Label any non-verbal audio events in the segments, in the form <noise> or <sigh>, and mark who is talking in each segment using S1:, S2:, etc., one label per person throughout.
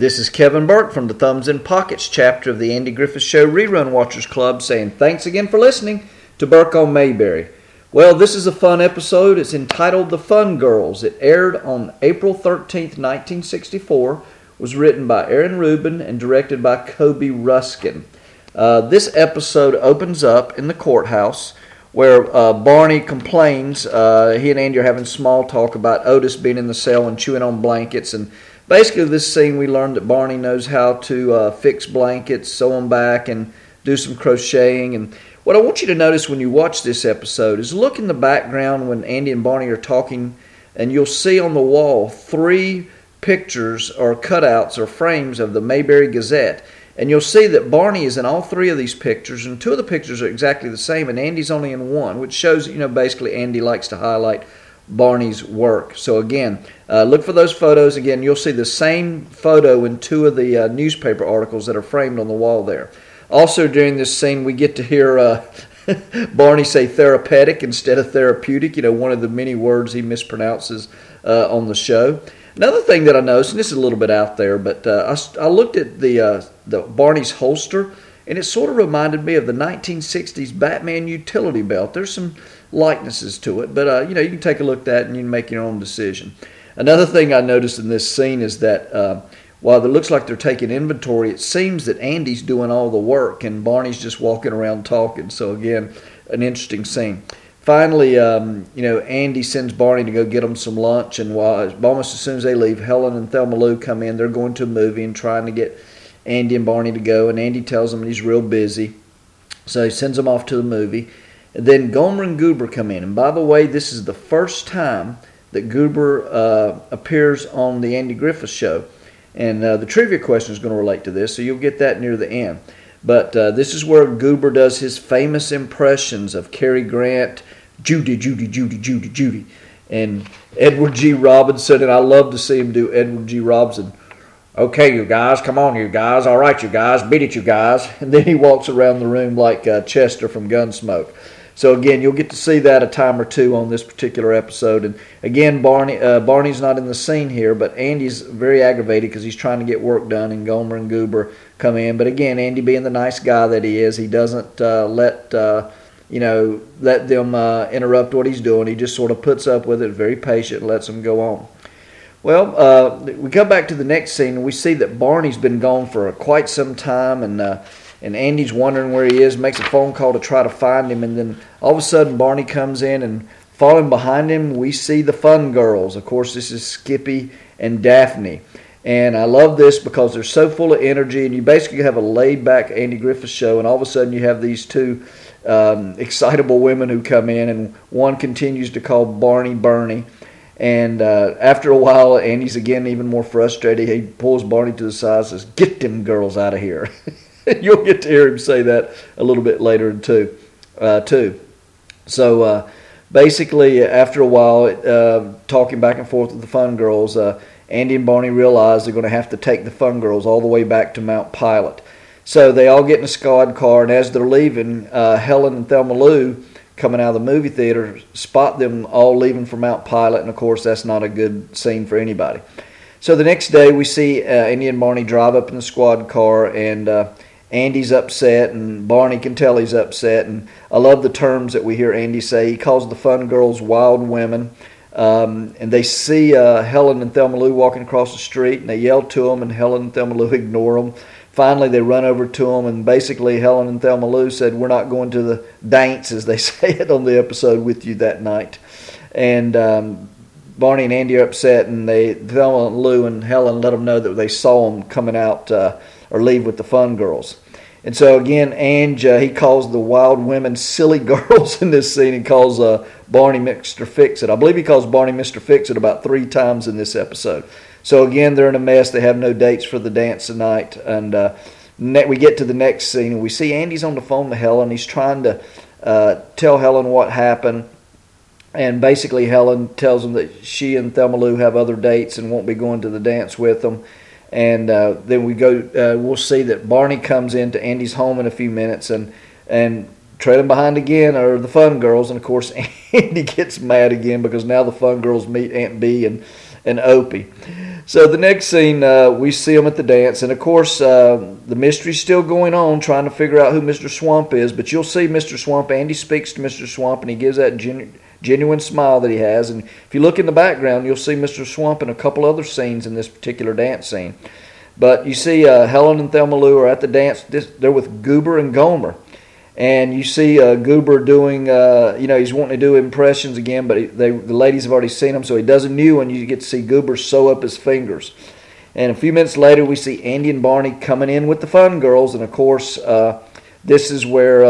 S1: This is Kevin Burke from the Thumbs in Pockets chapter of the Andy Griffith Show Rerun Watchers Club saying thanks again for listening to Burke on Mayberry. Well, this is a fun episode. It's entitled The Fun Girls. It aired on April 13th, 1964, was written by Aaron Ruben and directed by Coby Ruskin. Uh, this episode opens up in the courthouse where uh, Barney complains. Uh, he and Andy are having small talk about Otis being in the cell and chewing on blankets. And basically, this scene we learned that Barney knows how to uh, fix blankets, sew them back, and do some crocheting. And what I want you to notice when you watch this episode is look in the background when Andy and Barney are talking, and you'll see on the wall three pictures or cutouts or frames of the Mayberry Gazette. And you'll see that Barney is in all three of these pictures, and two of the pictures are exactly the same, and Andy's only in one, which shows, you know, basically Andy likes to highlight Barney's work. So again, uh, look for those photos. Again, you'll see the same photo in two of the uh, newspaper articles that are framed on the wall there. Also, during this scene, we get to hear uh, <laughs> Barney say therapeutic instead of therapeutic, you know, one of the many words he mispronounces uh, on the show. Another thing that I noticed, and this is a little bit out there, but uh, I, I, looked at the uh, the Barney's holster, and it sort of reminded me of the 1960s Batman utility belt. There's some likenesses to it, but you know you can take a look at that and you can make your own decision. Another thing I noticed in this scene is that uh, while it looks like they're taking inventory, it seems that Andy's doing all the work and Barney's just walking around talking. So again, an interesting scene finally, um, you know, Andy sends Barney to go get them some lunch, and while almost as soon as they leave, Helen and Thelma Lou come in. They're going to a movie and trying to get Andy and Barney to go, and Andy tells them he's real busy, so he sends them off to the movie. And then Gomer and Goober come in, and by the way, this is the first time that Goober uh, appears on the Andy Griffith Show, and uh, the trivia question is going to relate to this, so you'll get that near the end. But uh, this is where Goober does his famous impressions of Cary Grant, Judy, Judy, Judy, Judy, Judy, and Edward G. Robinson. And I love to see him do Edward G. Robinson. Okay, you guys, come on, you guys. All right, you guys, beat it, you guys. <laughs> And then he walks around the room like uh, Chester from Gunsmoke. So again, you'll get to see that a time or two on this particular episode. And again, Barney uh, Barney's not in the scene here, but Andy's very aggravated because he's trying to get work done, and Gomer and Goober come in. But again, Andy being the nice guy that he is, he doesn't uh, let uh, you know let them uh, interrupt what he's doing. He just sort of puts up with it, very patient, and lets them go on. Well, uh, we come back to the next scene, and we see that Barney's been gone for quite some time, and uh, and Andy's wondering where he is, makes a phone call to try to find him, and then all of a sudden Barney comes in and following behind him we see the fun girls. Of course, this is Skippy and Daphne. And I love this because they're so full of energy, and you basically have a laid back Andy Griffith show, and all of a sudden you have these two um, excitable women who come in, and one continues to call Barney Bernie. And uh, after a while, Andy's again even more frustrated. He pulls Barney to the side and says, Get them girls out of here. <laughs> <laughs> You'll get to hear him say that a little bit later too. Uh, too. So uh, basically, after a while, uh, talking back and forth with the Fun Girls, uh, Andy and Barney realize they're going to have to take the Fun Girls all the way back to Mount Pilot. So they all get in a squad car, and as they're leaving, uh, Helen and Thelma Lou coming out of the movie theater spot them all leaving for Mount Pilot, and of course, that's not a good scene for anybody. So the next day, we see uh, Andy and Barney drive up in the squad car, and uh, Andy's upset and Barney can tell he's upset. And I love the terms that we hear Andy say. He calls the fun girls wild women. Um, and they see uh, Helen and Thelma Lou walking across the street and they yell to them, and Helen and Thelma Lou <laughs> ignore them. Finally, they run over to them, and basically, Helen and Thelma Lou said, We're not going to the dance, as they <laughs> say it on the episode, with you that night. And um, Barney and Andy are upset, and they Thelma Lou and Helen let them know that they saw them coming out. Uh, or leave with the fun girls. And so again, Ange, uh, he calls the wild women silly <laughs> girls in this scene and calls uh, Barney Mr. Fix It. I believe he calls Barney Mr. Fix It about three times in this episode. So again, they're in a mess. They have no dates for the dance tonight. And uh, we get to the next scene and we see Andy's on the phone to Helen. He's trying to uh, tell Helen what happened. And basically, Helen tells him that she and Thelma Lou have other dates and won't be going to the dance with them. And uh, then we go. Uh, we'll see that Barney comes into Andy's home in a few minutes, and and trailing behind again are the Fun Girls, and of course <laughs> Andy gets mad again because now the Fun Girls meet Aunt Bee and and Opie. So the next scene, uh, we see them at the dance, and of course, uh, the mystery's still going on, trying to figure out who Mr. Schwump is. But you'll see Mr. Schwump. Andy speaks to Mr. Schwump, and he gives that genu- genuine smile that he has. And if you look in the background, you'll see Mr. Schwump in a couple other scenes in this particular dance scene. But you see, uh, Helen and Thelma Lou are at the dance. They're with Goober and Gomer and you see uh, Goober doing, uh, you know, he's wanting to do impressions again, but he, they, the ladies have already seen him, so he does a new one. You get to see Goober sew up his fingers. And a few minutes later, we see Andy and Barney coming in with the Fun Girls, and of course, uh, this is where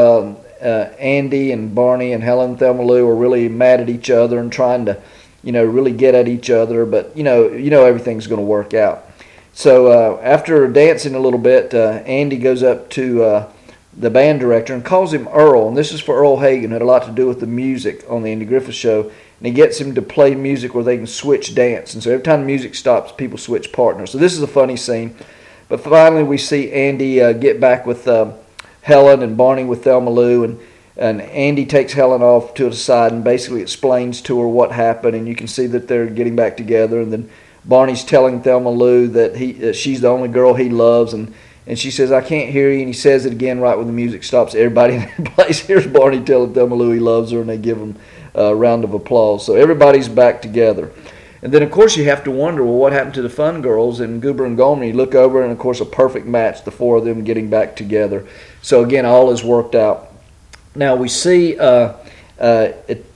S1: uh, uh, Andy and Barney and Helen Thelma Lou are really mad at each other and trying to, you know, really get at each other. But you know, you know, everything's going to work out. So uh, after dancing a little bit, Andy goes up to the band director and calls him Earl. And this is for Earle Hagen, had a lot to do with the music on the Andy Griffith Show. And he gets him to play music where they can switch dance. And so every time music stops, people switch partners. So this is a funny scene. But finally, we see Andy uh, get back with uh, Helen and Barney with Thelma Lou. And, and Andy takes Helen off to the side and basically explains to her what happened. And you can see that they're getting back together. And then Barney's telling Thelma Lou that he that she's the only girl he loves. And and she says, I can't hear you. And he says it again right when the music stops. Everybody <laughs> in the place hears Barney telling Thelma Lou he loves her, and they give him a round of applause. So everybody's back together. And then, of course, you have to wonder, well, what happened to the Fun Girls and Goober and Gomer? You look over, and of course, a perfect match, the four of them getting back together. So again, all is worked out. Now we see uh, uh,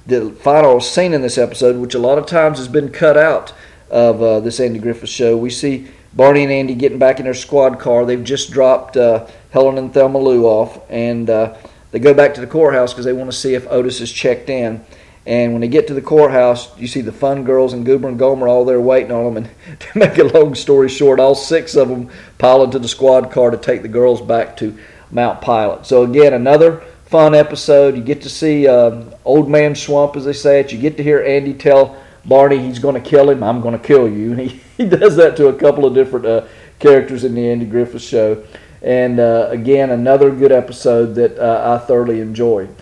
S1: the final scene in this episode, which a lot of times has been cut out of uh, this Andy Griffith show. We see Barney and Andy getting back in their squad car. They've just dropped uh, Helen and Thelma Lou off, and uh, they go back to the courthouse because they want to see if Otis is checked in. And when they get to the courthouse, you see the fun girls and Goober and Gomer all there waiting on them. And <laughs> to make a long story short, all six of them pile into the squad car to take the girls back to Mount Pilot. So again, another fun episode. You get to see uh, Old Man Schwump, as they say it. You get to hear Andy tell Barney he's going to kill him. I'm going to kill you. <laughs> And he, he does that to a couple of different uh, characters in the Andy Griffith Show. And uh, again, another good episode that uh, I thoroughly enjoyed.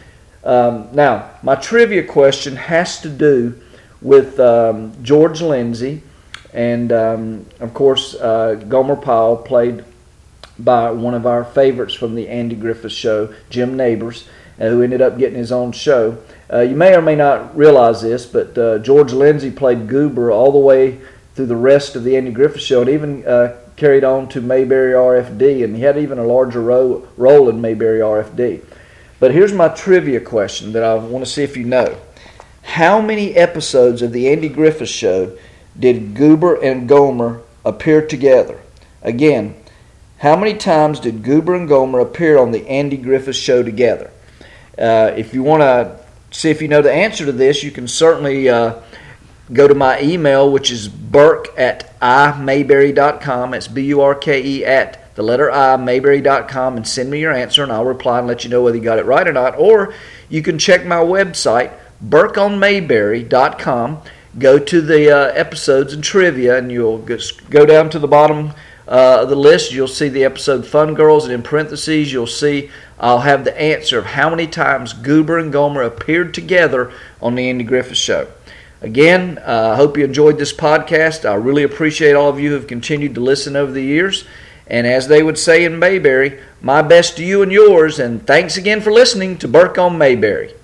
S1: Um, now, my trivia question has to do with um, George Lindsay, and um, of course, uh, Gomer Pyle, played by one of our favorites from the Andy Griffith Show, Jim Nabors, uh, who ended up getting his own show. Uh, you may or may not realize this, but uh, George Lindsay played Goober all the way through the rest of the Andy Griffith Show, and even uh, carried on to Mayberry RFD, and he had even a larger ro- role in Mayberry RFD. But here's my trivia question that I want to see if you know: How many episodes of the Andy Griffith Show did Goober and Gomer appear together? Again, how many times did Goober and Gomer appear on the Andy Griffith Show together? Uh, if you want to see if you know the answer to this, you can certainly uh, go to my email, which is burke at imayberry.com. It's B U R K E at the letter I, mayberry.com, and send me your answer, and I'll reply and let you know whether you got it right or not. Or you can check my website, burkeonmayberry.com. Go to the uh, episodes and trivia, and you'll go down to the bottom uh, of the list. You'll see the episode Fun Girls, and in parentheses, you'll see I'll have the answer of how many times Goober and Gomer appeared together on the Andy Griffith Show. Again, uh, I uh, hope you enjoyed this podcast. I really appreciate all of you who have continued to listen over the years. And as they would say in Mayberry, my best to you and yours, and thanks again for listening to Burke on Mayberry.